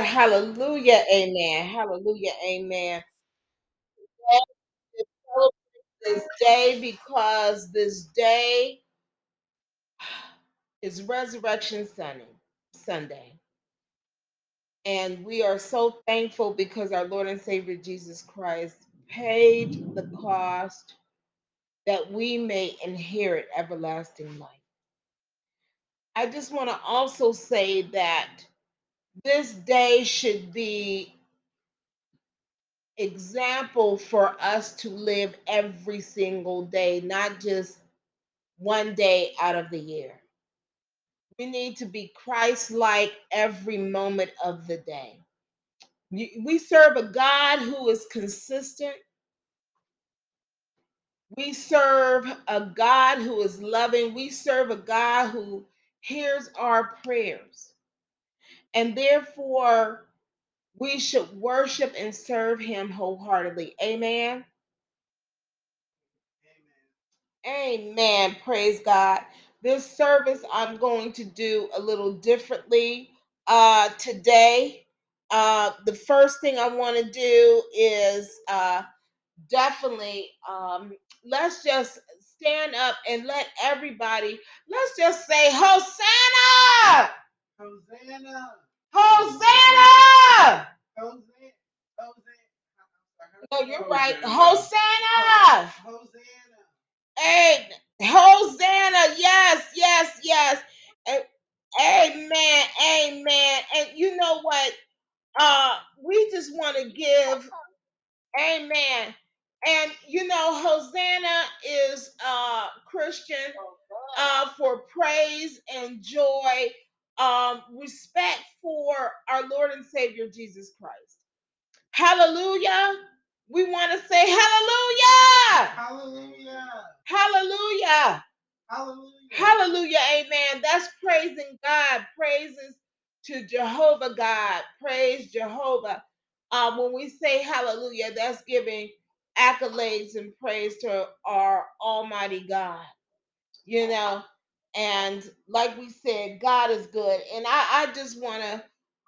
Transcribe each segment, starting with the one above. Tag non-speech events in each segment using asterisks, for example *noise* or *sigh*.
God. Hallelujah. Amen. Hallelujah. Amen. This day because this day is Resurrection Sunday. Sunday. And we are so thankful because our Lord and Savior Jesus Christ paid the cost that we may inherit everlasting life. I just want to also say that this day should be example for us to live every single day, not just one day out of the year. We need to be Christ like every moment of the day. We serve a God who is consistent. We serve a God who is loving. We serve a God who hears our prayers. And therefore, we should worship and serve him wholeheartedly. Amen. Amen. Praise God. This service I'm going to do a little differently uh, today. Uh, the first thing I want to do is uh, definitely um, let's just stand up and let everybody, let's just say, Hosanna! Hosanna! Hosanna! Hosanna! No, you're right. Hosanna! Hosanna! Hey, Hosanna. Yes, yes, yes. A- Amen. Amen. And you know what? Uh, we just want to give Amen. And you know, Hosanna is uh Christian uh for praise and joy, um, respect for our Lord and Savior Jesus Christ. Hallelujah. We want to say hallelujah. Hallelujah! Hallelujah. Hallelujah! Hallelujah. Amen. That's praising God. Praises to Jehovah God. Praise Jehovah. Um, when we say hallelujah, that's giving accolades and praise to our Almighty God. You know, and like we said, God is good. And I, I just want to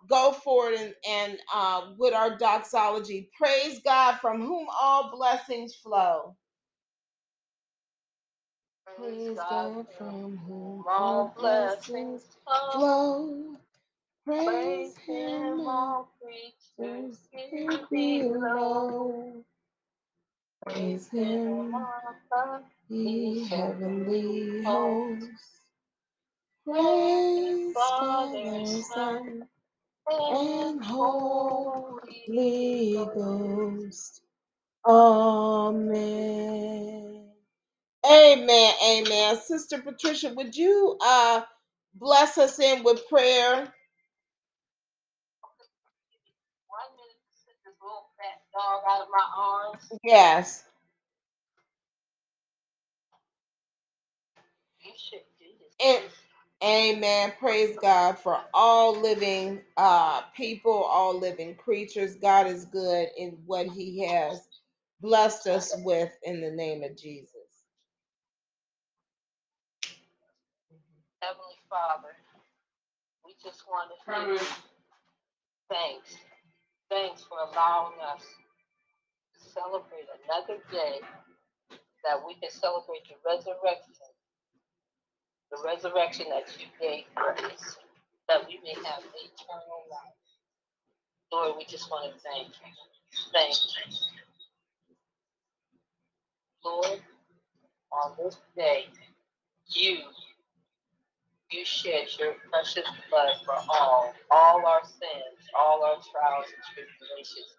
go forward and, and uh, with our doxology, praise God from whom all blessings flow. Praise God from whom all blessings flow. Praise Him, all creatures here below. Praise Him, ye heavenly hosts. Praise Father, Son, and Holy Ghost. Amen. Amen. Amen. Sister Patricia, would you uh bless us in with prayer? One minute to sit this little fat dog out of my arms. Yes. You should do this. And amen. Praise God for all living uh people, all living creatures. God is good in what he has blessed us with in the name of Jesus. Heavenly Father, we just want to say thanks. Thanks for allowing us to celebrate another day that we can celebrate the resurrection, the resurrection that you gave us, that we may have eternal life. Lord, we just want to thank you. Thank you. Lord, on this day, you you shed your precious blood for all, all our sins, all our trials and tribulations.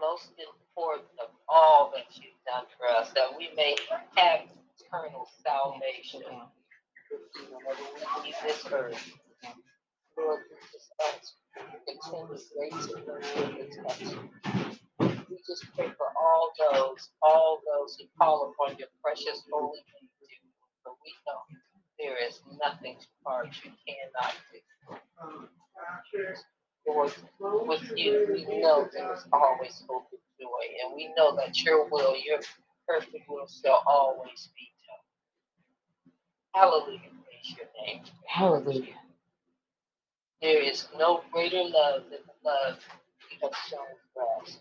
Most important of all that you've done for us, that we may have eternal salvation. Leave this earth, Lord, we just ask continue grace and and touch. We just pray for all those, all those who call upon your precious holy name. For we know there is nothing too hard you cannot do. Lord, with you, we know there is always hope and joy, and we know that your will, your perfect will, shall always be. Hallelujah. Praise your name. Hallelujah. There is no greater love than the love He has shown for us.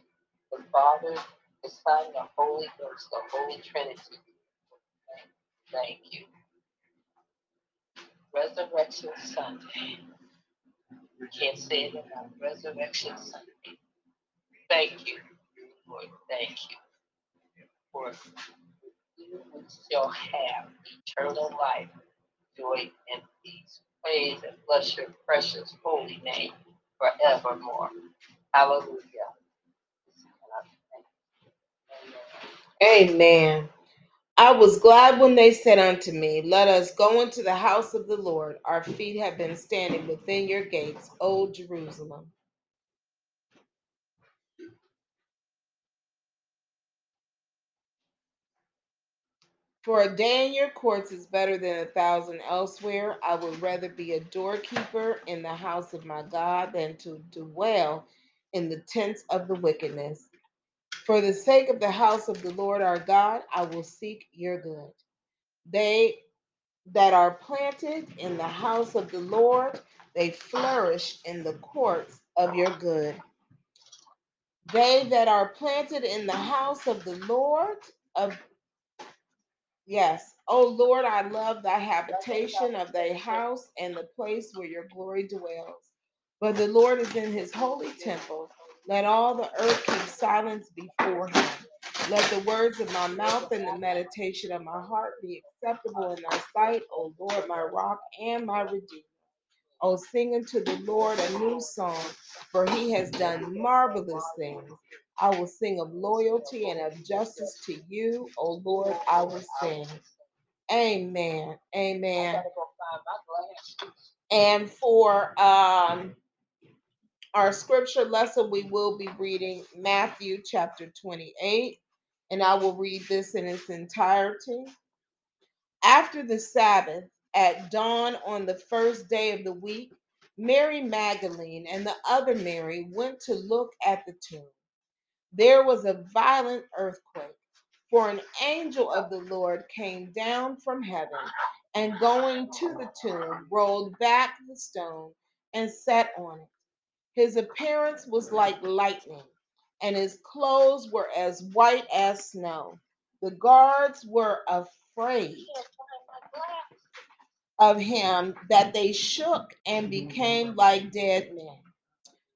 The Father, the Son, the Holy Ghost, the Holy Trinity. Thank you. Resurrection Sunday. Can't say it enough. Resurrection Sunday. Thank you, Lord. Thank you. For you shall have eternal life, joy, and peace. Praise and bless your precious holy name forevermore. Hallelujah. Amen. I was glad when they said unto me, Let us go into the house of the Lord. Our feet have been standing within your gates, O Jerusalem. For a day in your courts is better than a thousand elsewhere. I would rather be a doorkeeper in the house of my God than to dwell in the tents of the wickedness. For the sake of the house of the Lord our God, I will seek your good. They that are planted in the house of the Lord, they flourish in the courts of your good. They that are planted in the house of the Lord of Yes. O Lord, I love thy habitation of thy house and the place where your glory dwells. But the Lord is in his holy temple. Let all the earth keep silence before him. Let the words of my mouth and the meditation of my heart be acceptable in thy sight, O Lord, my rock and my redeemer. O sing unto the Lord a new song, for he has done marvelous things. I will sing of loyalty and of justice to you, O Lord, I will sing. Amen. Amen. And for um our scripture lesson, we will be reading Matthew chapter 28, and I will read this in its entirety. After the Sabbath, at dawn on the first day of the week, Mary Magdalene and the other Mary went to look at the tomb. There was a violent earthquake, for an angel of the Lord came down from heaven and going to the tomb, rolled back the stone and sat on it. His appearance was like lightning, and his clothes were as white as snow. The guards were afraid of him that they shook and became like dead men.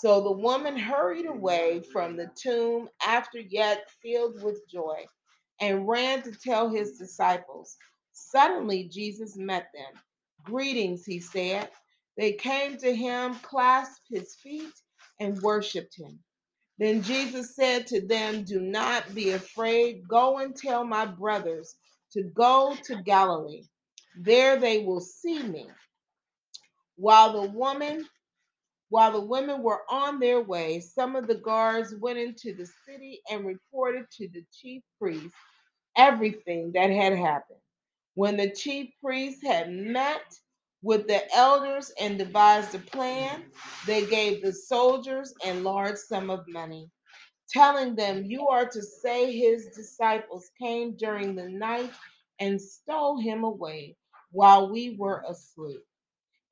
So the woman hurried away from the tomb after yet filled with joy and ran to tell his disciples. Suddenly Jesus met them. Greetings, he said. They came to him, clasped his feet, and worshiped him. Then Jesus said to them, Do not be afraid. Go and tell my brothers to go to Galilee. There they will see me. While the woman while the women were on their way, some of the guards went into the city and reported to the chief priests everything that had happened. When the chief priests had met with the elders and devised a plan, they gave the soldiers a large sum of money, telling them, You are to say his disciples came during the night and stole him away while we were asleep.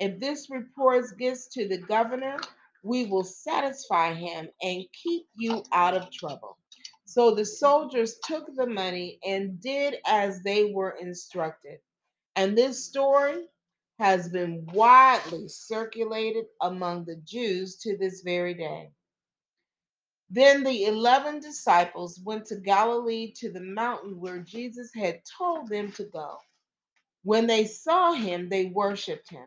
If this report gets to the governor, we will satisfy him and keep you out of trouble. So the soldiers took the money and did as they were instructed. And this story has been widely circulated among the Jews to this very day. Then the 11 disciples went to Galilee to the mountain where Jesus had told them to go. When they saw him, they worshiped him,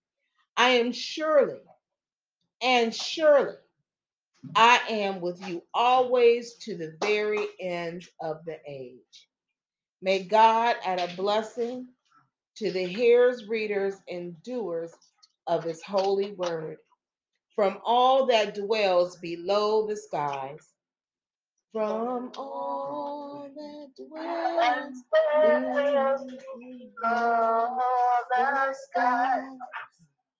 I am surely and surely I am with you always to the very end of the age. May God add a blessing to the hearers, readers, and doers of his holy word from all that dwells below the skies. From all that dwells below the skies.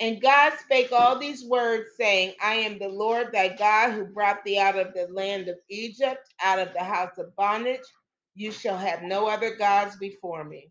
And God spake all these words, saying, I am the Lord thy God who brought thee out of the land of Egypt, out of the house of bondage. You shall have no other gods before me.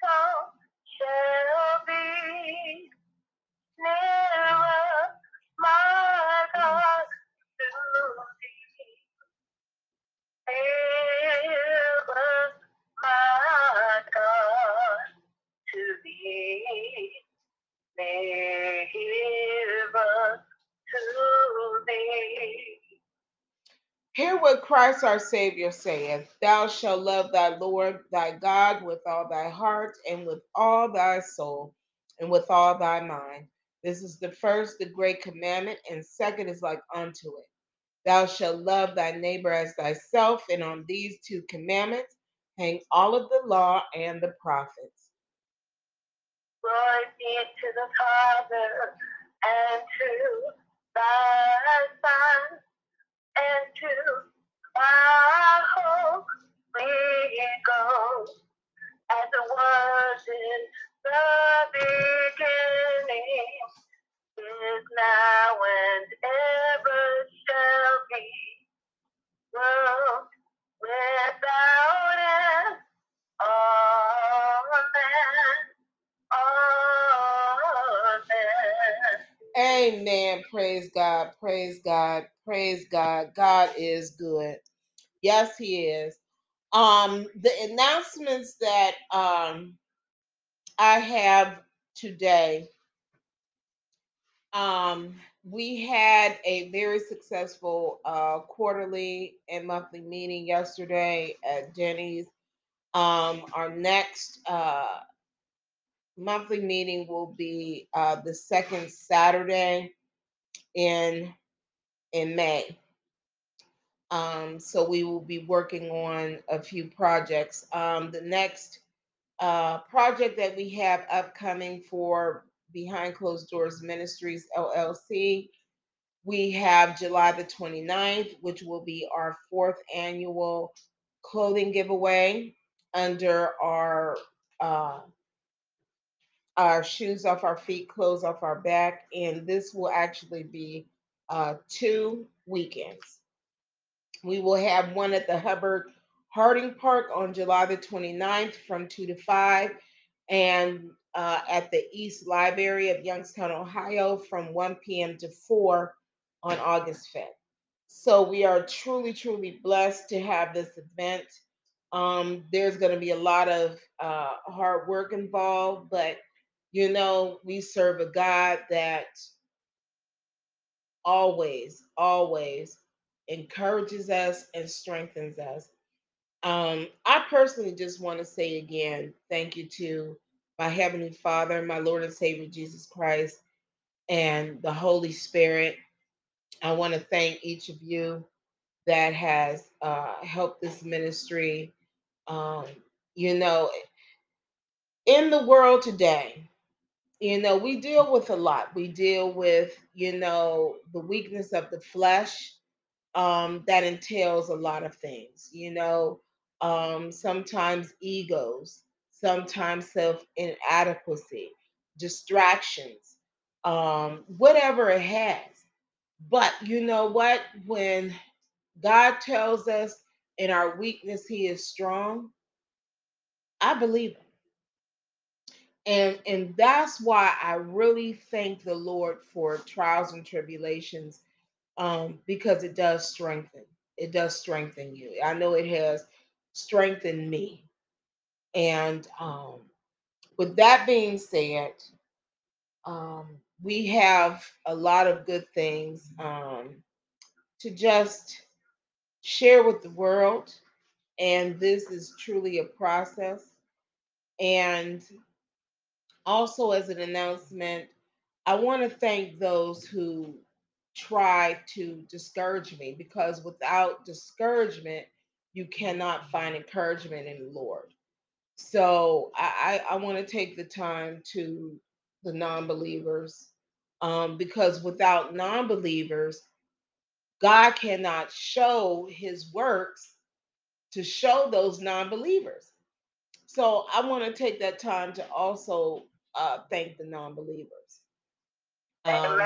Hear what Christ our Savior saith Thou shalt love thy Lord thy God with all thy heart, and with all thy soul, and with all thy mind. This is the first, the great commandment, and second is like unto it. Thou shalt love thy neighbor as thyself, and on these two commandments hang all of the law and the prophets. Glory be to the Father, and to the Son, and to the Holy Ghost, as it was in the beginning, is now, and ever shall be, world without Amen. Praise God. Praise God. Praise God. God is good. Yes, He is. Um, the announcements that um I have today. Um, we had a very successful uh, quarterly and monthly meeting yesterday at Jenny's. Um, our next uh, monthly meeting will be uh, the second Saturday in in May. Um, so we will be working on a few projects. Um, the next uh, project that we have upcoming for Behind Closed Doors Ministries LLC, we have July the 29th, which will be our fourth annual clothing giveaway under our uh, our shoes off our feet, clothes off our back, and this will actually be uh, two weekends. We will have one at the Hubbard Harding Park on July the 29th from 2 to 5, and uh, at the East Library of Youngstown, Ohio from 1 p.m. to 4 on August 5th. So we are truly, truly blessed to have this event. Um, there's going to be a lot of uh, hard work involved, but you know, we serve a God that always, always encourages us and strengthens us. Um, I personally just want to say again, thank you to my Heavenly Father, my Lord and Savior Jesus Christ, and the Holy Spirit. I want to thank each of you that has uh, helped this ministry. Um, you know, in the world today, you know, we deal with a lot. We deal with, you know, the weakness of the flesh um, that entails a lot of things, you know, um, sometimes egos, sometimes self inadequacy, distractions, um, whatever it has. But you know what? When God tells us in our weakness, He is strong, I believe it. And, and that's why I really thank the Lord for trials and tribulations um, because it does strengthen. It does strengthen you. I know it has strengthened me. And um, with that being said, um, we have a lot of good things um, to just share with the world. And this is truly a process. And also, as an announcement, I want to thank those who try to discourage me because without discouragement, you cannot find encouragement in the Lord. So I, I, I want to take the time to the non believers um, because without non believers, God cannot show his works to show those non believers. So I want to take that time to also uh, thank the non believers. Um,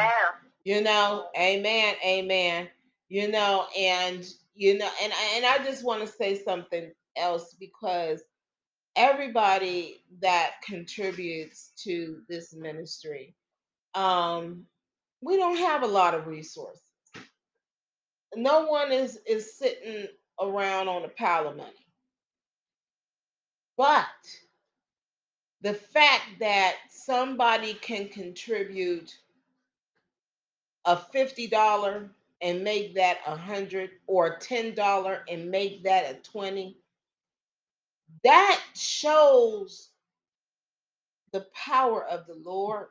you know, amen, amen. You know, and you know, and and I just want to say something else because everybody that contributes to this ministry, um, we don't have a lot of resources. No one is is sitting around on a pile of money. But the fact that somebody can contribute a $50 and make that a hundred or a ten dollar and make that a 20 that shows the power of the lord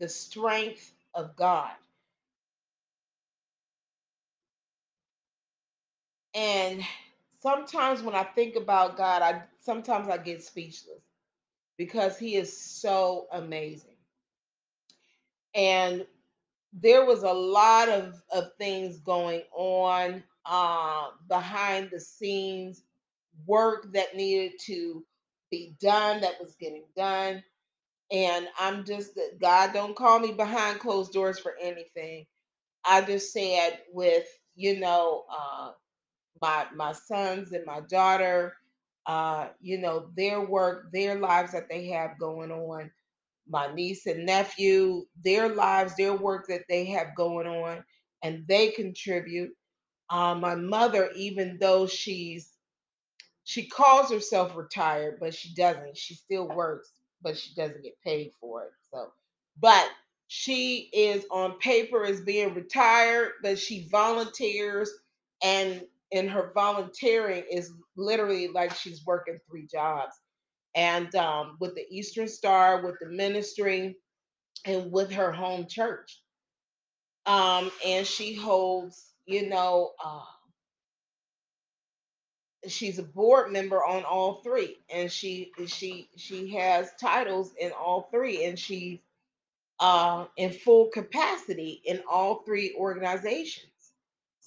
the strength of god. And sometimes when i think about god i sometimes i get speechless because he is so amazing and there was a lot of, of things going on uh, behind the scenes, work that needed to be done that was getting done. And I'm just, God don't call me behind closed doors for anything. I just said with, you know, uh, my my sons and my daughter, uh, you know, their work, their lives that they have going on my niece and nephew, their lives, their work that they have going on, and they contribute. Um, my mother, even though she's she calls herself retired, but she doesn't. She still works, but she doesn't get paid for it. So, but she is on paper as being retired, but she volunteers and in her volunteering is literally like she's working three jobs and um, with the Eastern Star, with the ministry, and with her home church. Um, and she holds, you know, uh, she's a board member on all three, and she she she has titles in all three, and she's uh, in full capacity in all three organizations.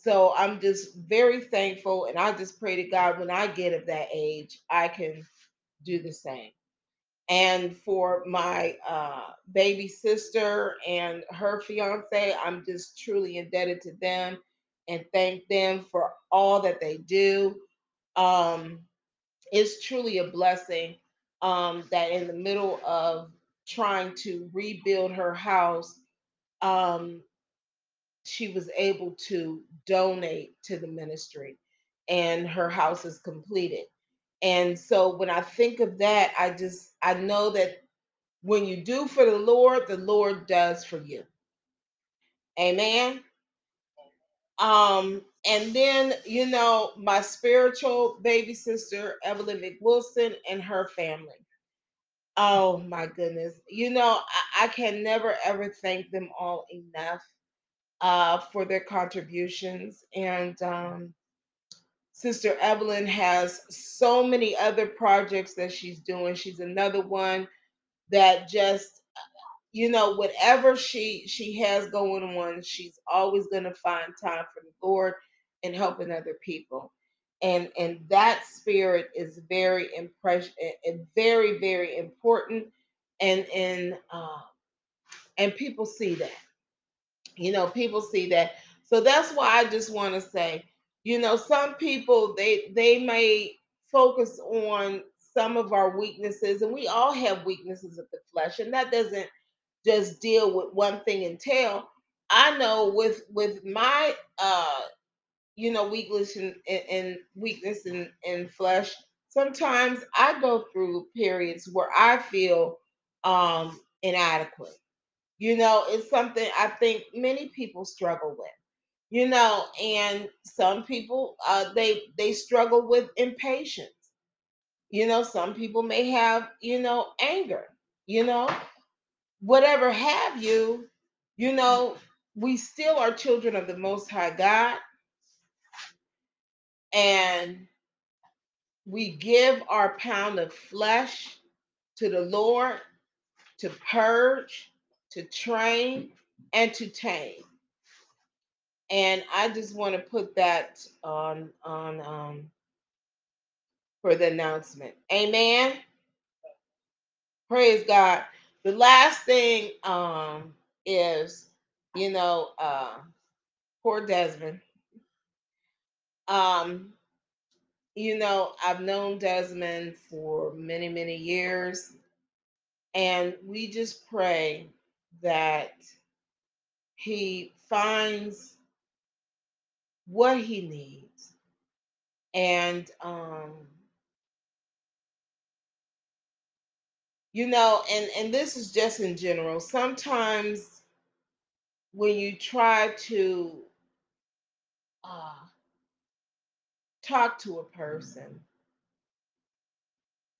So I'm just very thankful, and I just pray to God when I get of that age, I can do the same. And for my uh, baby sister and her fiance, I'm just truly indebted to them and thank them for all that they do. Um, it's truly a blessing um, that in the middle of trying to rebuild her house, um, she was able to donate to the ministry and her house is completed. And so when I think of that, I just I know that when you do for the Lord, the Lord does for you. Amen. Um, and then you know, my spiritual baby sister, Evelyn McWilson, and her family. Oh my goodness. You know, I, I can never ever thank them all enough uh, for their contributions. And um, Sister Evelyn has so many other projects that she's doing. She's another one that just you know whatever she she has going on she's always going to find time for the lord and helping other people and and that spirit is very impress and very very important and and uh, and people see that you know people see that. So that's why i just want to say you know some people they they may focus on some of our weaknesses and we all have weaknesses of the flesh and that doesn't just deal with one thing tell. I know with with my uh you know weakness and, and, and weakness in, in flesh sometimes i go through periods where i feel um inadequate you know, it's something I think many people struggle with. You know, and some people uh, they they struggle with impatience. You know, some people may have you know anger. You know, whatever have you. You know, we still are children of the Most High God, and we give our pound of flesh to the Lord to purge, to train, and to tame. and I just want to put that on on um for the announcement. Amen. Praise God. The last thing um is you know uh poor Desmond. Um you know I've known Desmond for many many years and we just pray that he finds what he needs and um you know and and this is just in general sometimes when you try to uh, talk to a person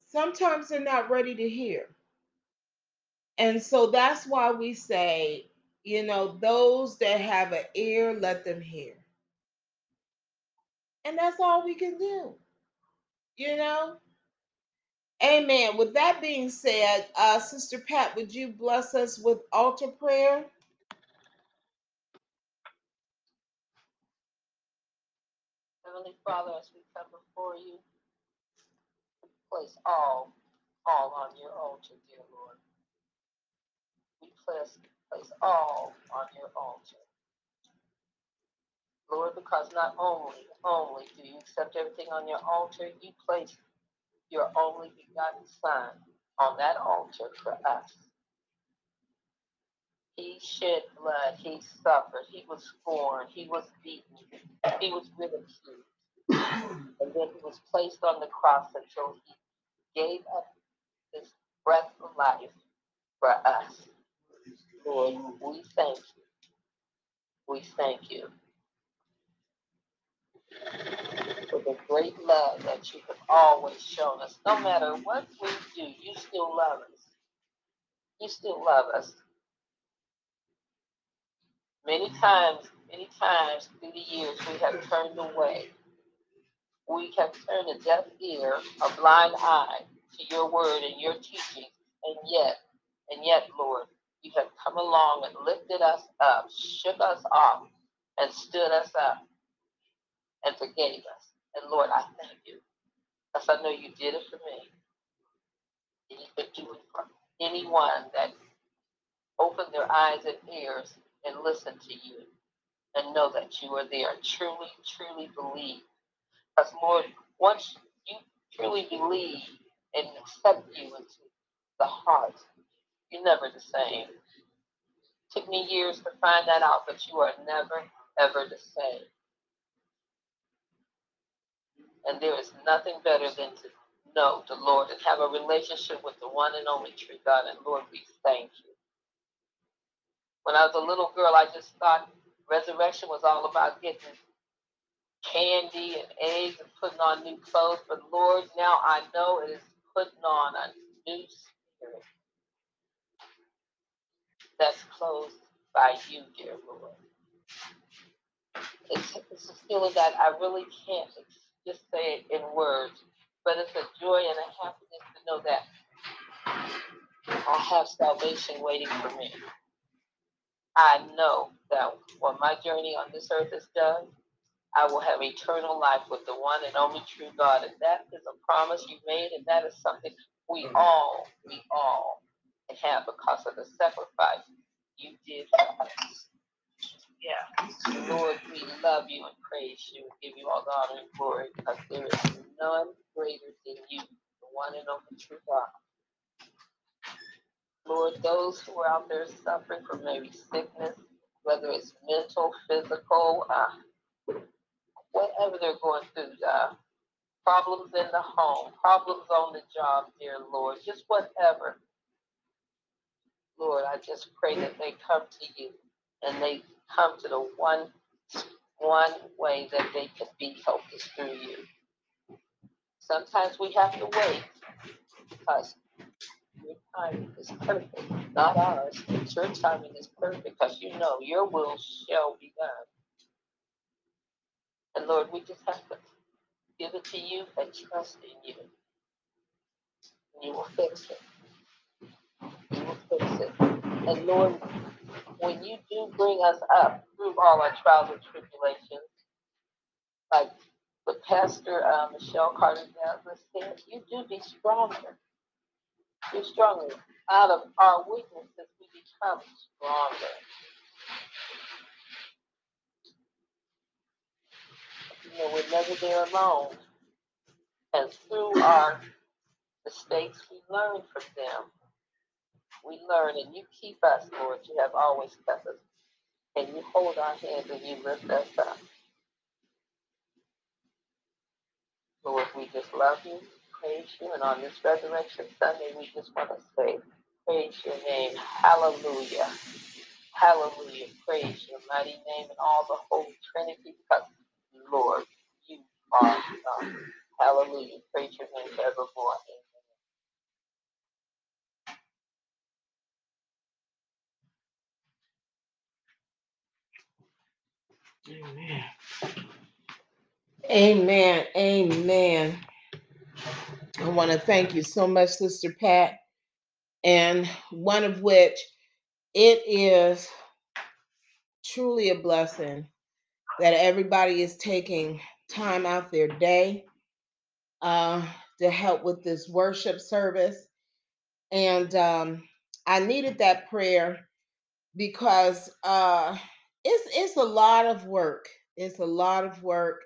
sometimes they're not ready to hear and so that's why we say you know those that have an ear let them hear. And that's all we can do you know? Amen. With that being said uh sister pat would you bless us with altar prayer? Heavenly Father, as we come before you, place all, all on your altar, dear Lord. Place, place all on your altar. Lord, because not only, only do you accept everything on your altar, you place your only begotten Son on that altar for us. He shed blood, he suffered, he was scorned, he was beaten, he was ridiculed, and then he was placed on the cross until he gave up his breath of life for us. We thank you. We thank you for the great love that you have always shown us. No matter what we do, you still love us. You still love us. Many times, many times through the years, we have turned away. We have turned a deaf ear, a blind eye to your word and your teaching. And yet, and yet, Lord, you have come along and lifted us up, shook us off, and stood us up and forgave us. And Lord, I thank you. Because I know you did it for me. And you could do it for anyone that opened their eyes and ears and listened to you and know that you are there. Truly, truly believe. Because Lord, once you truly believe and accept you into the heart, you're never the same. Took me years to find that out, but you are never, ever the same. And there is nothing better than to know the Lord and have a relationship with the one and only true God. And Lord, we thank you. When I was a little girl, I just thought resurrection was all about getting candy and eggs and putting on new clothes. But Lord, now I know it is putting on a new Spirit that's closed by you, dear Lord. It's, it's a feeling that I really can't just say it in words, but it's a joy and a happiness to know that I have salvation waiting for me. I know that when my journey on this earth is done, I will have eternal life with the one and only true God. And that is a promise you made, and that is something we mm. all, we all have because of the sacrifice you did for us. Yeah. Lord, we love you and praise you and give you all the honor and glory because there is none greater than you, the one and only true God. Lord, those who are out there suffering from maybe sickness, whether it's mental, physical, uh, whatever they're going through, uh, problems in the home, problems on the job, dear Lord, just whatever. Lord, I just pray that they come to you and they come to the one one way that they can be helped is through you. Sometimes we have to wait because your timing is perfect, not ours. But your timing is perfect because you know your will shall be done. And Lord, we just have to give it to you and trust in you. And you will fix it. And Lord, when you do bring us up through all our trials and tribulations, like the pastor uh, Michelle Carter Douglas said, you do be stronger. You're stronger. Out of our weaknesses, we become stronger. You know, we're never there alone. And through our mistakes, we learn from them. We learn, and you keep us, Lord. You have always kept us. And you hold our hands and you lift us up. Lord, we just love you, praise you, and on this Resurrection Sunday, we just want to say, praise your name. Hallelujah. Hallelujah. Praise your mighty name and all the Holy Trinity, because, Lord, you are God. Hallelujah. Praise your name forevermore. Amen. Amen. Amen. I want to thank you so much, Sister Pat. And one of which it is truly a blessing that everybody is taking time out their day uh, to help with this worship service. And um, I needed that prayer because uh, it's it's a lot of work. It's a lot of work,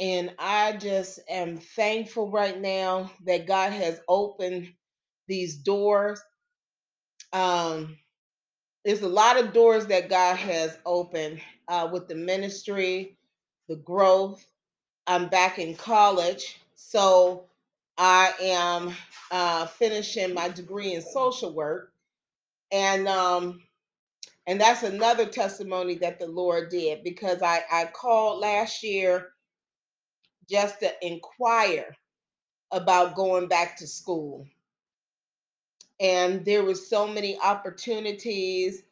and I just am thankful right now that God has opened these doors. Um, there's a lot of doors that God has opened uh, with the ministry, the growth. I'm back in college, so I am uh, finishing my degree in social work, and um, and that's another testimony that the Lord did because I I called last year just to inquire about going back to school and there were so many opportunities.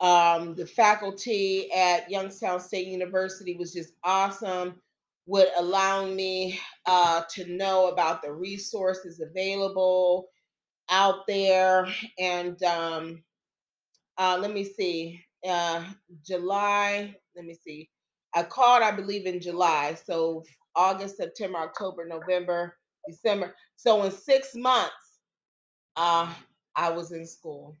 Um, the faculty at Youngstown State University was just awesome, with allowing me uh, to know about the resources available out there. And um, uh, let me see, uh, July, let me see, I called, I believe, in July. So August, September, October, November, December. So in six months, uh, I was in school.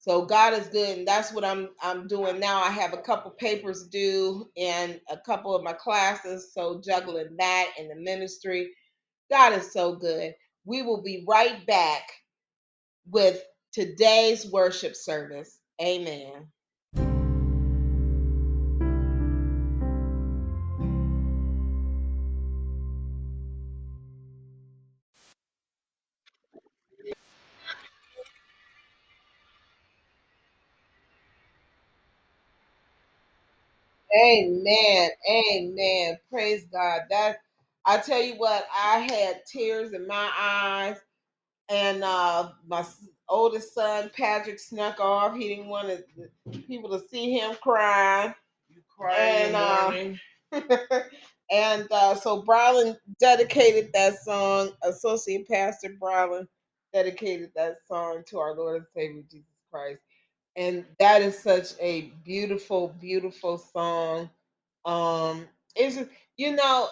So God is good, and that's what I'm I'm doing now. I have a couple papers due and a couple of my classes, so juggling that and the ministry. God is so good. We will be right back with today's worship service. Amen. Amen. Amen. Praise God. That I tell you what, I had tears in my eyes and uh, my oldest son Patrick snuck off. He didn't want to, people to see him crying. You cry in And, uh, *laughs* and uh, so Brylin dedicated that song. Associate Pastor Brylin dedicated that song to our Lord and Savior Jesus Christ. And that is such a beautiful, beautiful song. Um, it's just- you know,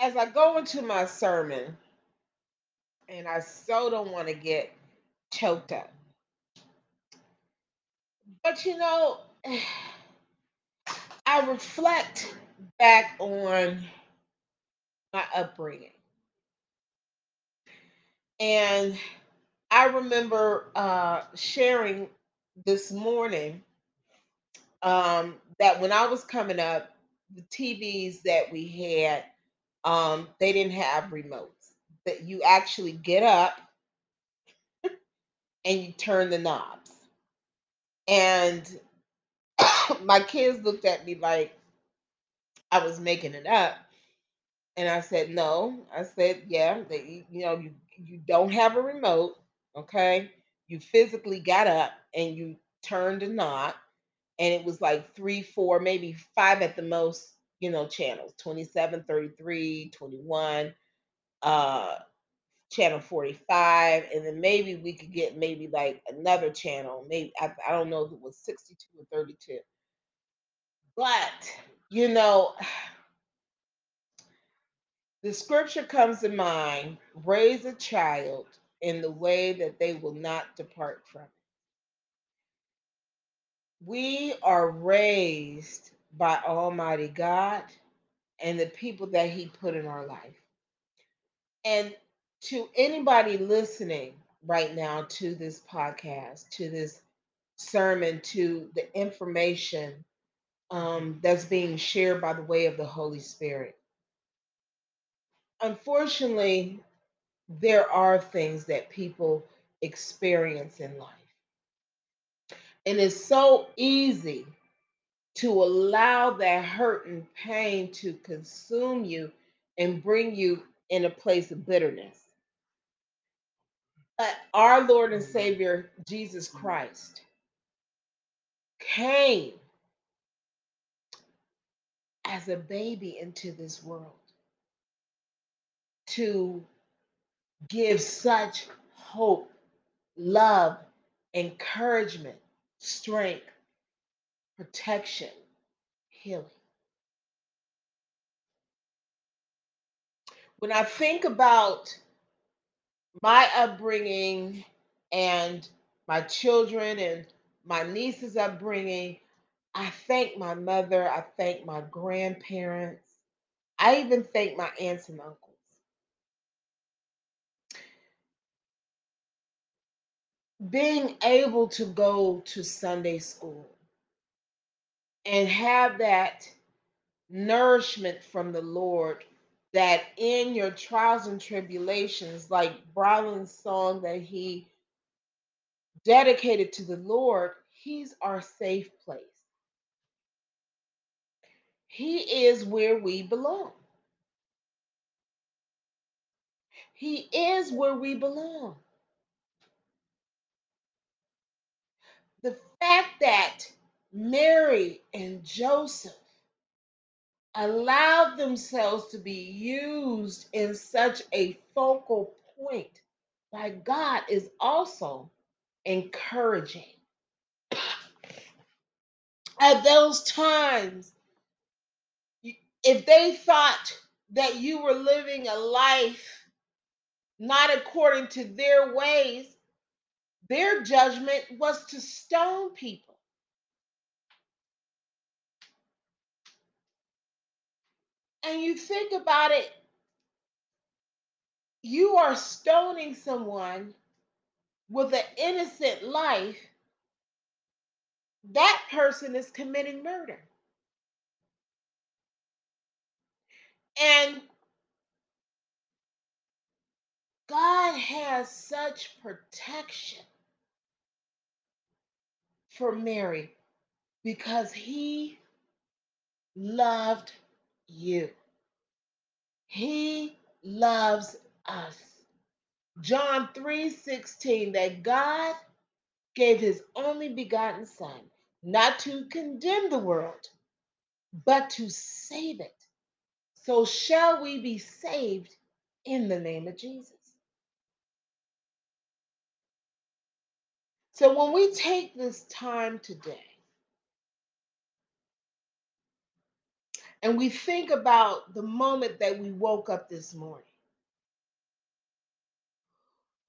as I go into my sermon, and I so don't want to get choked up. But you know, *sighs* I reflect back on my upbringing. And I remember uh, sharing this morning um, that when I was coming up, the TVs that we had, um, they didn't have remotes. That you actually get up and you turn the knobs. And *coughs* my kids looked at me like I was making it up. And I said, no. I said, yeah, you, you know, you you don't have a remote, okay? You physically got up and you turned a knob, and it was like three, four, maybe five at the most, you know, channels 27, 33, 21, uh, channel 45, and then maybe we could get maybe like another channel. Maybe I, I don't know if it was 62 or 32. But you know, *sighs* The scripture comes to mind raise a child in the way that they will not depart from it. We are raised by Almighty God and the people that He put in our life. And to anybody listening right now to this podcast, to this sermon, to the information um, that's being shared by the way of the Holy Spirit, unfortunately, there are things that people experience in life. And it's so easy to allow that hurt and pain to consume you and bring you in a place of bitterness. But our Lord and Savior, Jesus Christ, came as a baby into this world to give such hope, love, encouragement, strength, protection, healing. When I think about my upbringing and my children and my niece's upbringing, I thank my mother, I thank my grandparents, I even thank my aunts and uncles. Being able to go to Sunday school and have that nourishment from the Lord that in your trials and tribulations, like Brylan's song that he dedicated to the Lord, He's our safe place. He is where we belong. He is where we belong. The fact that Mary and Joseph allowed themselves to be used in such a focal point by God is also encouraging. At those times, if they thought that you were living a life not according to their ways, their judgment was to stone people. And you think about it, you are stoning someone with an innocent life, that person is committing murder. And God has such protection for Mary because he loved you. He loves us. John 3 16, that God gave his only begotten Son, not to condemn the world, but to save it. So shall we be saved in the name of Jesus. So when we take this time today and we think about the moment that we woke up this morning,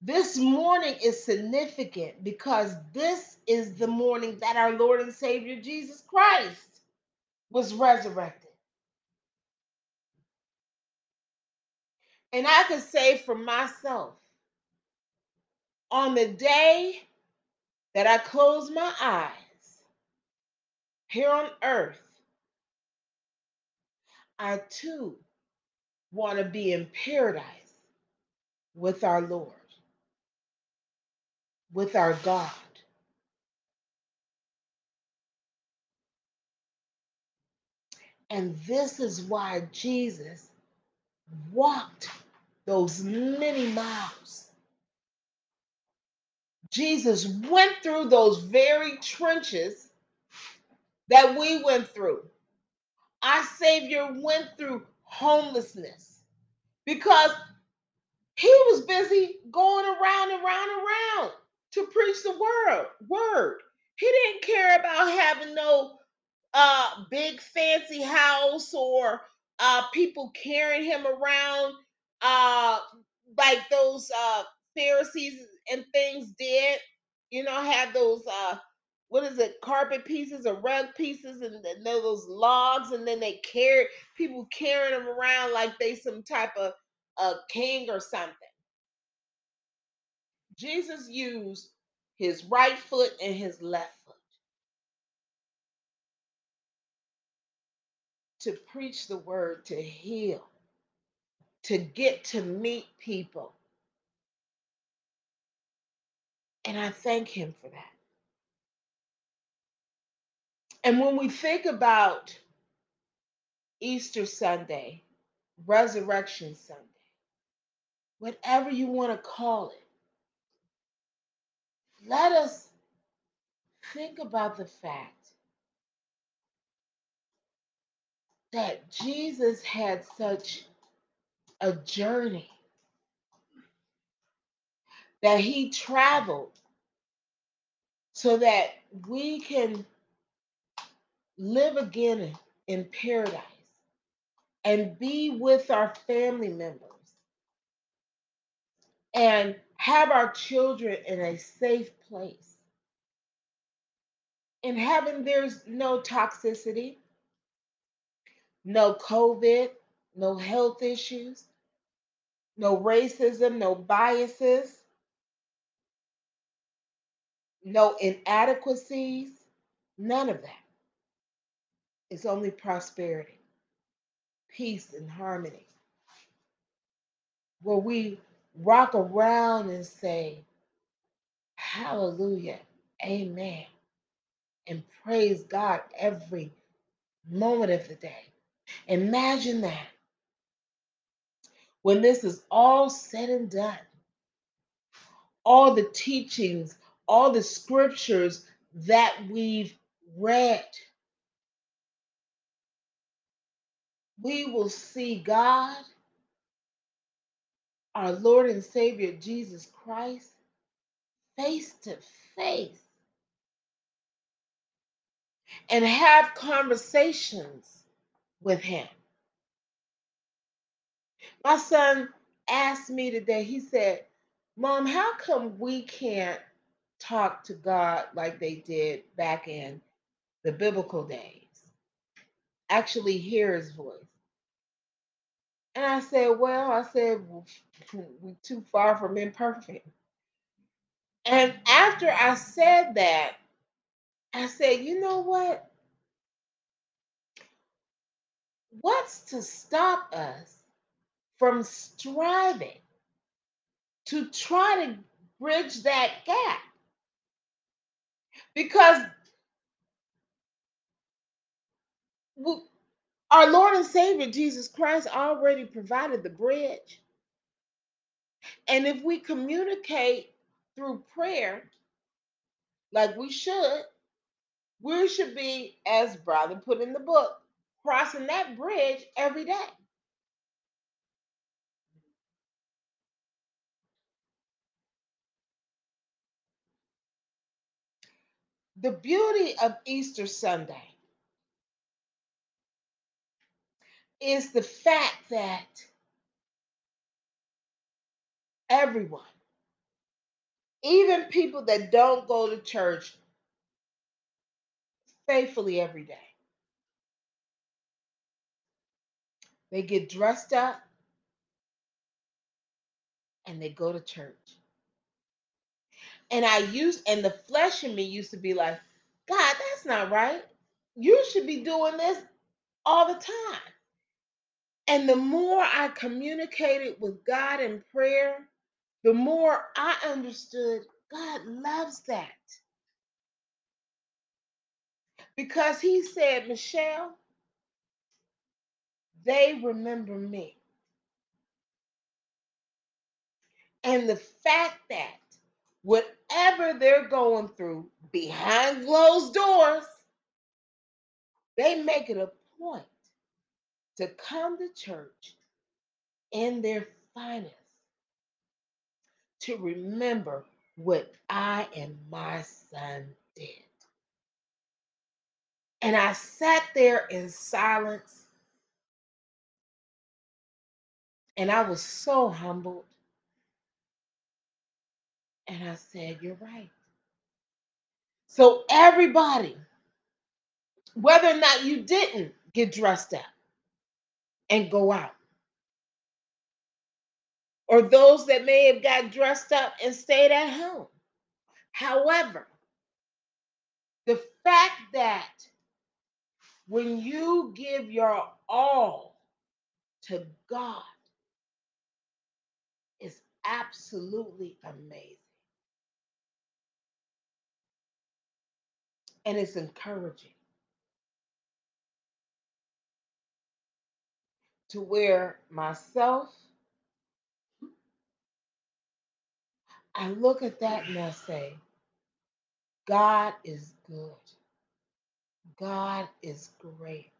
this morning is significant because this is the morning that our Lord and Savior Jesus Christ was resurrected. And I can say for myself, on the day that I close my eyes here on earth, I too want to be in paradise with our Lord, with our God. And this is why Jesus walked those many miles. Jesus went through those very trenches that we went through. Our Savior went through homelessness because he was busy going around and around and around to preach the word. Word. He didn't care about having no uh big fancy house or uh people carrying him around uh like those uh Pharisees and things did. You know, had those uh what is it, carpet pieces or rug pieces and then those logs, and then they carry people carrying them around like they some type of a king or something. Jesus used his right foot and his left foot to preach the word, to heal, to get to meet people. And I thank him for that. And when we think about Easter Sunday, Resurrection Sunday, whatever you want to call it, let us think about the fact that Jesus had such a journey that he traveled so that we can live again in paradise and be with our family members and have our children in a safe place. In heaven, there's no toxicity, no COVID, no health issues, no racism, no biases, no inadequacies, none of that. It's only prosperity, peace, and harmony. Where we rock around and say, Hallelujah, Amen, and praise God every moment of the day. Imagine that when this is all said and done, all the teachings, all the scriptures that we've read, we will see God, our Lord and Savior Jesus Christ, face to face and have conversations with Him. My son asked me today, he said, Mom, how come we can't talk to God like they did back in the biblical days? Actually, hear his voice. And I said, Well, I said, we're too far from imperfect. And after I said that, I said, You know what? What's to stop us from striving to try to bridge that gap? Because our Lord and Savior Jesus Christ already provided the bridge. And if we communicate through prayer, like we should, we should be, as brother put in the book, crossing that bridge every day. The beauty of Easter Sunday is the fact that everyone, even people that don't go to church faithfully every day, they get dressed up and they go to church. And I used, and the flesh in me used to be like, God, that's not right. You should be doing this all the time. And the more I communicated with God in prayer, the more I understood God loves that. Because He said, Michelle, they remember me. And the fact that whatever they're going through behind closed doors, they make it a point to come to church in their finest to remember what I and my son did. And I sat there in silence and I was so humbled. And I said, You're right. So, everybody, whether or not you didn't get dressed up and go out, or those that may have got dressed up and stayed at home. However, the fact that when you give your all to God is absolutely amazing. And it's encouraging to where myself, I look at that and I say, God is good. God is great.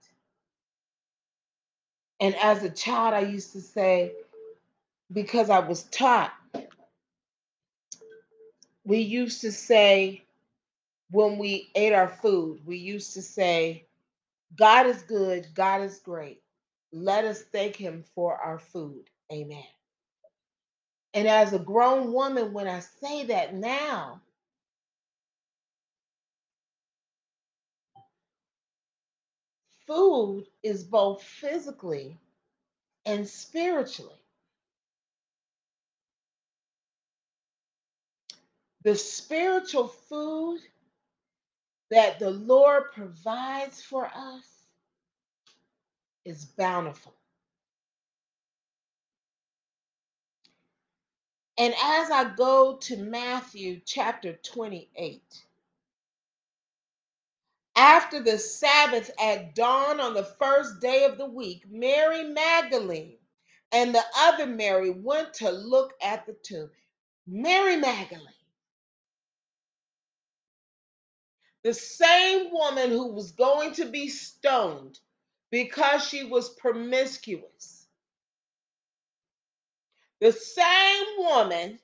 And as a child, I used to say, because I was taught, we used to say, when we ate our food, we used to say, God is good, God is great. Let us thank Him for our food. Amen. And as a grown woman, when I say that now, food is both physically and spiritually. The spiritual food that the Lord provides for us is bountiful. And as I go to Matthew chapter 28, after the Sabbath at dawn on the first day of the week, Mary Magdalene and the other Mary went to look at the tomb. Mary Magdalene, the same woman who was going to be stoned because she was promiscuous, the same woman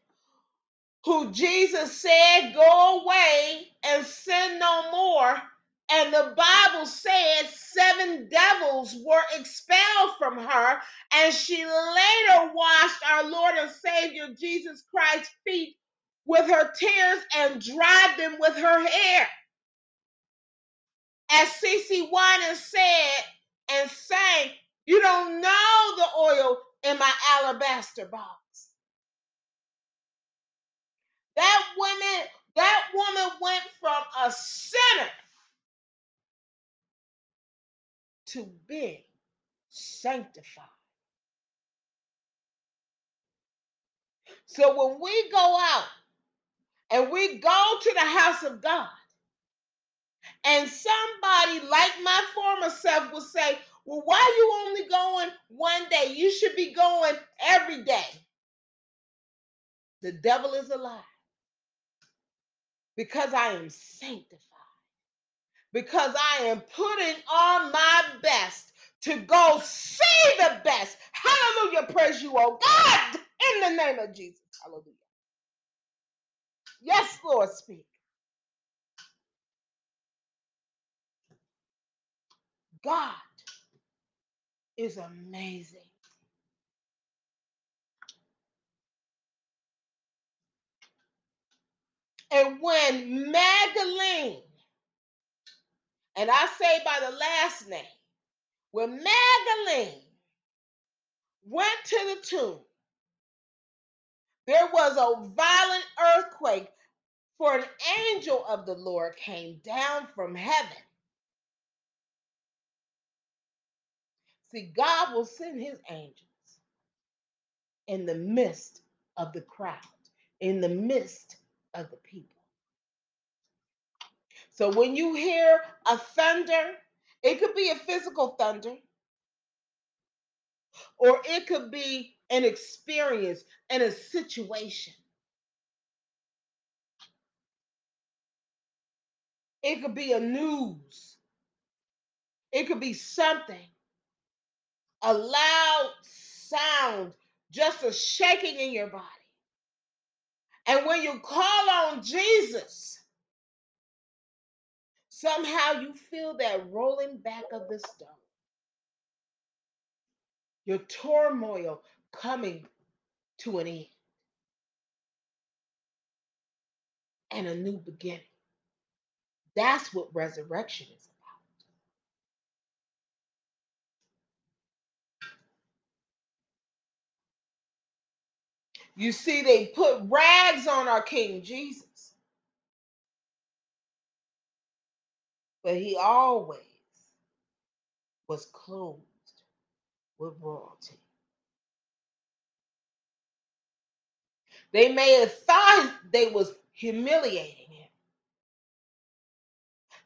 who Jesus said, Go away and sin no more. And the Bible said seven devils were expelled from her, and she later washed our Lord and Savior Jesus Christ's feet with her tears and dried them with her hair. As CeCe Winans said and sang, You don't know the oil in my alabaster box. That woman, that woman went from a sinner to being sanctified. So when we go out and we go to the house of God, and somebody like my former self will say, Well, why are you only going one day? You should be going every day. The devil is alive because I am sanctified, because I am putting on my best to go see the best. Hallelujah. Praise you, oh God, in the name of Jesus. Hallelujah. Yes, Lord, speak. God is amazing. And when Magdalene, and I say by the last name, when Magdalene went to the tomb, there was a violent earthquake, for an angel of the Lord came down from heaven. See, God will send his angels in the midst of the crowd, in the midst of the people. So when you hear a thunder, it could be a physical thunder, or it could be an experience and a situation. It could be a news. It could be something, a loud sound, just a shaking in your body. And when you call on Jesus, somehow you feel that rolling back of the stone. Your turmoil coming to an end and a new beginning. That's what resurrection is You see, they put rags on our King Jesus, but he always was clothed with royalty. They may have thought they was humiliating him.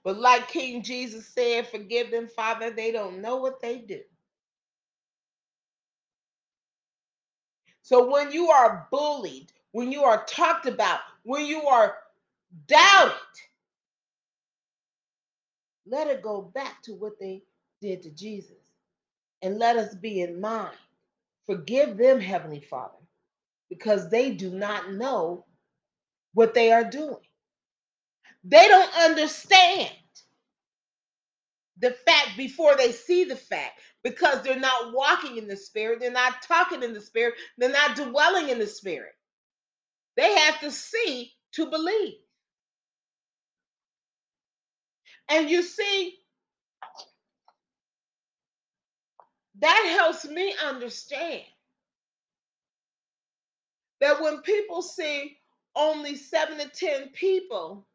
But like King Jesus said, forgive them, Father, they don't know what they do. So when you are bullied, when you are talked about, when you are doubted, let it go back to what they did to Jesus. And let us be in mind. Forgive them, Heavenly Father, because they do not know what they are doing. They don't understand the fact before they see the fact because they're not walking in the spirit, they're not talking in the spirit, they're not dwelling in the spirit. They have to see to believe. And you see, that helps me understand that when people see only seven to 10 people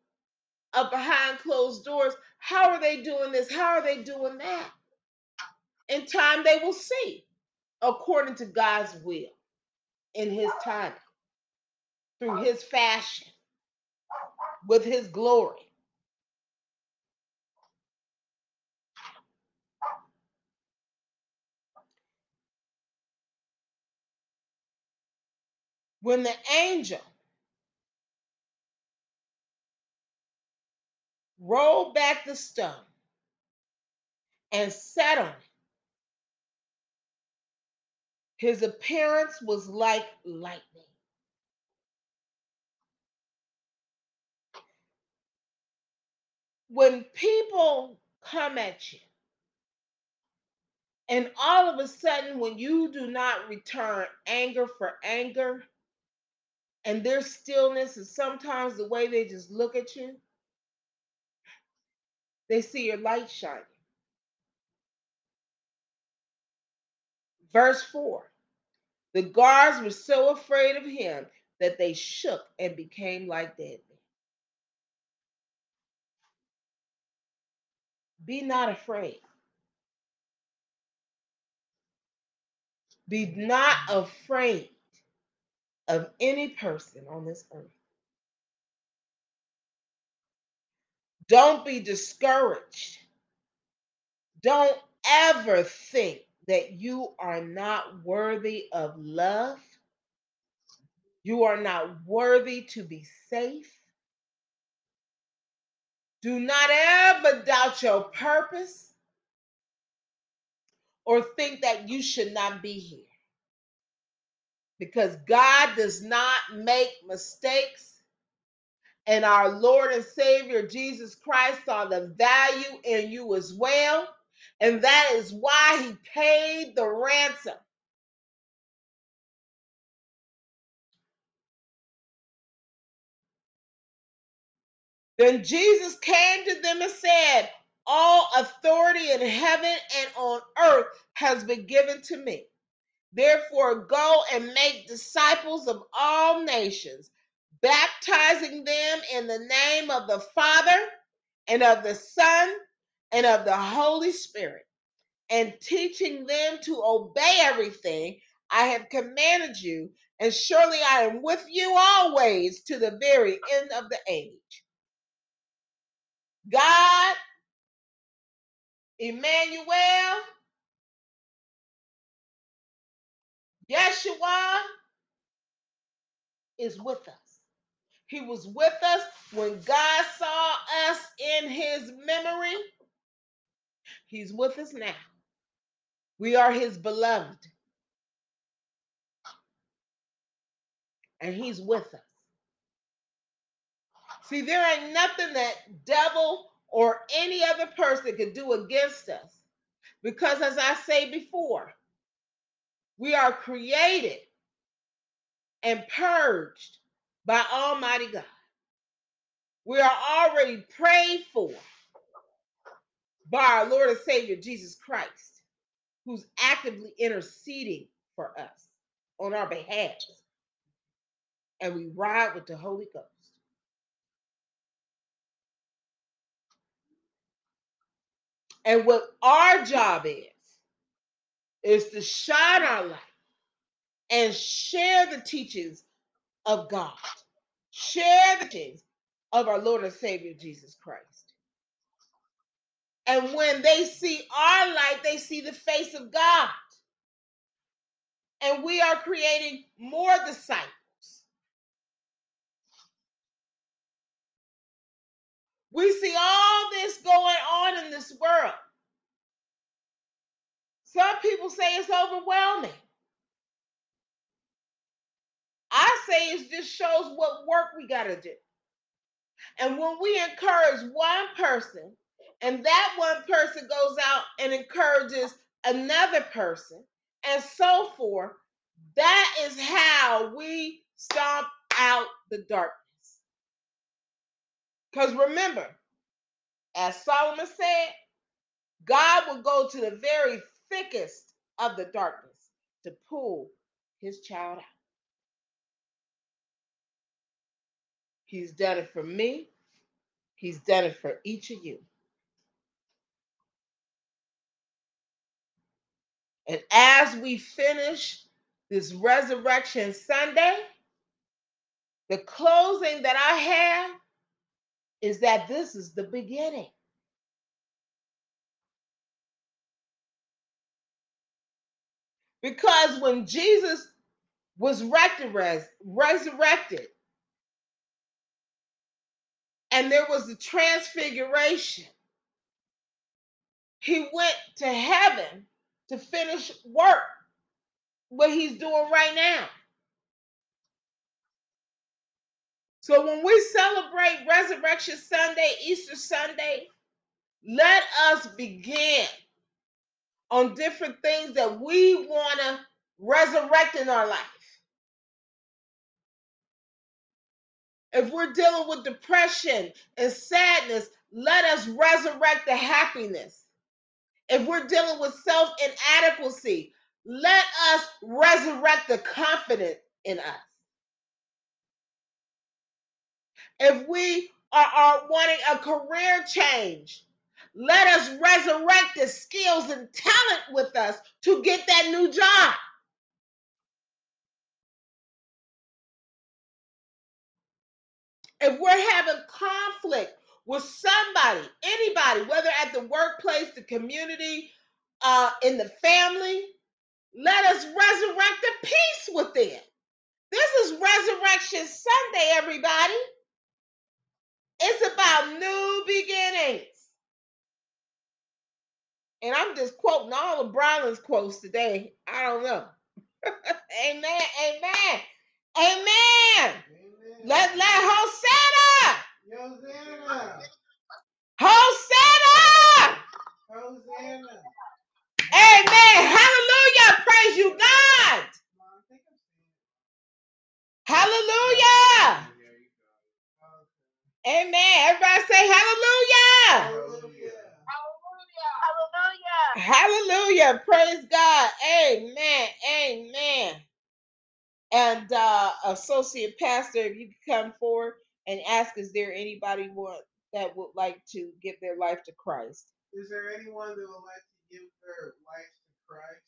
are behind closed doors, how are they doing this? How are they doing that? In time, they will see according to God's will in His time, through His fashion, with His glory. When the angel rolled back the stone and sat on it, his appearance was like lightning. When people come at you, and all of a sudden, when you do not return anger for anger, and their stillness is sometimes the way they just look at you, they see your light shining. Verse 4 The guards were so afraid of him that they shook and became like dead men. Be not afraid. Be not afraid of any person on this earth. Don't be discouraged. Don't ever think that you are not worthy of love, You are not worthy to be safe. Do not ever doubt your purpose or think that you should not be here. Because God does not make mistakes. And our Lord and Savior Jesus Christ saw the value in you as well. And that is why he paid the ransom. Then Jesus came to them and said, All authority in heaven and on earth has been given to me. Therefore, go and make disciples of all nations, baptizing them in the name of the Father and of the Son and of the Holy Spirit, and teaching them to obey everything I have commanded you. And surely I am with you always to the very end of the age. God, Emmanuel, Yeshua is with us. He was with us when God saw us in his memory. He's with us now. We are his beloved. And he's with us. See, there ain't nothing that devil or any other person can do against us. Because as I say before, we are created and purged by Almighty God. We are already prayed for by our Lord and Savior Jesus Christ, who's actively interceding for us on our behalf. And we ride with the Holy Ghost. And what our job is, is to shine our light and share the teachings of God, share the teachings of our Lord and Savior Jesus Christ. And when they see our light, they see the face of God. And we are creating more disciples. We see all this going on in this world. Some people say it's overwhelming. I say it just shows what work we got to do. And when we encourage one person, and that one person goes out and encourages another person, and so forth, that is how we stomp out the darkness. Because remember, as Solomon said, God will go to the very thickest of the darkness to pull his child out. He's done it for me. He's done it for each of you. And as we finish this Resurrection Sunday, the closing that I have is that this is the beginning. Because when Jesus was resurrected, and there was the transfiguration, he went to heaven to finish work, what he's doing right now. So when we celebrate Resurrection Sunday, Easter Sunday, let us begin on different things that we want to resurrect in our life. If we're dealing with depression and sadness, let us resurrect the happiness. If we're dealing with self inadequacy, let us resurrect the confidence in us. If we are, are wanting a career change, let us resurrect the skills and talent with us to get that new job. If we're having conflict with somebody, anybody, whether at the workplace, the community, uh, in the family, let us resurrect the peace within. This is Resurrection Sunday, everybody. It's about new beginnings. And I'm just quoting all of Bryland's quotes today. I don't know. *laughs* amen. Amen. Amen. Amen. Let let Hosanna. Hosanna. Hosanna. Hosanna. Amen. Hallelujah. Praise you, God. Mom, I think I'm seeing Hallelujah. it. There you go. Okay. Amen. Everybody say hallelujah. Hallelujah. Hallelujah. Hallelujah. Hallelujah. Praise God. Amen. Amen. And uh associate pastor, if you could come forward and ask, is there anybody want that would like to give their life to Christ? Is there anyone that would like to give their life to Christ?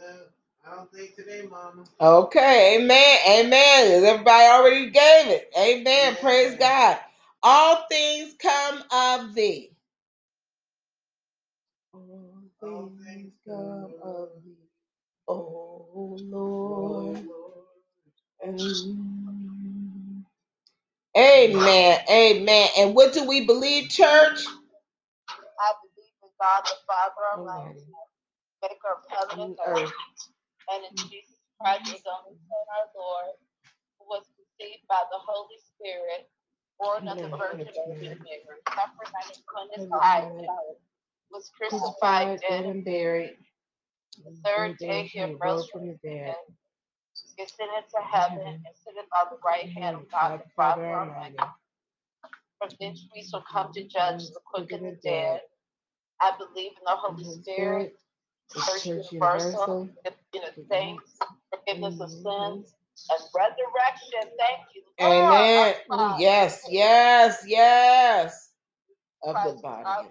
No, I don't think today, Mama. Okay, amen, amen. Everybody already gave it. Amen. Praise God. All things come of thee. All All things come of thee. Oh Lord. Mm. Amen. Amen. And what do we believe, church? I believe in God the Father Almighty, maker of heaven and earth, and in Jesus Christ, his only Son, our Lord, who was conceived by the Holy Spirit, born of the Virgin Mary, suffered under Pontius Pilate, was crucified, dead, and buried. The third day he arose from the dead, ascended to heaven, and sitteth on the right hand of God the Father Almighty. From thence we shall come to judge the quick and the dead. I believe in the Holy Spirit, the Church Universal, in the saints, forgiveness of sins, and resurrection. Thank you, Lord. Amen. our Ooh, Father. yes, yes, yes. Of the body.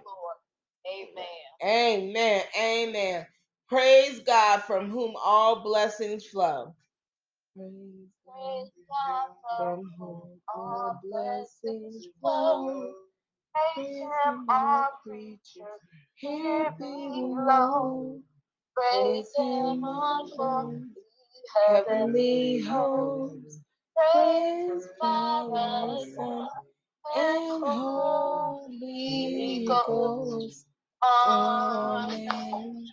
Amen. Amen. Amen. Praise God from whom all blessings flow. Praise Praise God from from whom all blessings flow. Praise Him, all creatures here below. Praise Him, all the heavenly hosts. Praise Father, Son, and Holy Ghost. Amen.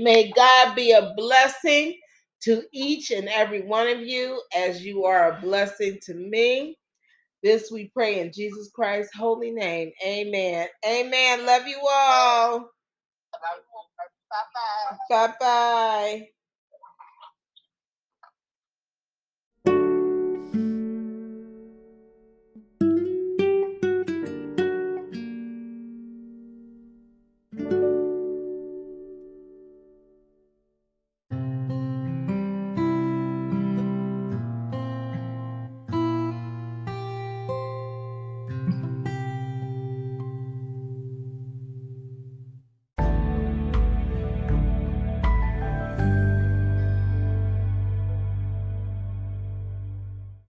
May God be a blessing to each and every one of you as you are a blessing to me. This we pray in Jesus Christ's holy name. Amen. Amen. Love you all. Bye bye. Bye bye.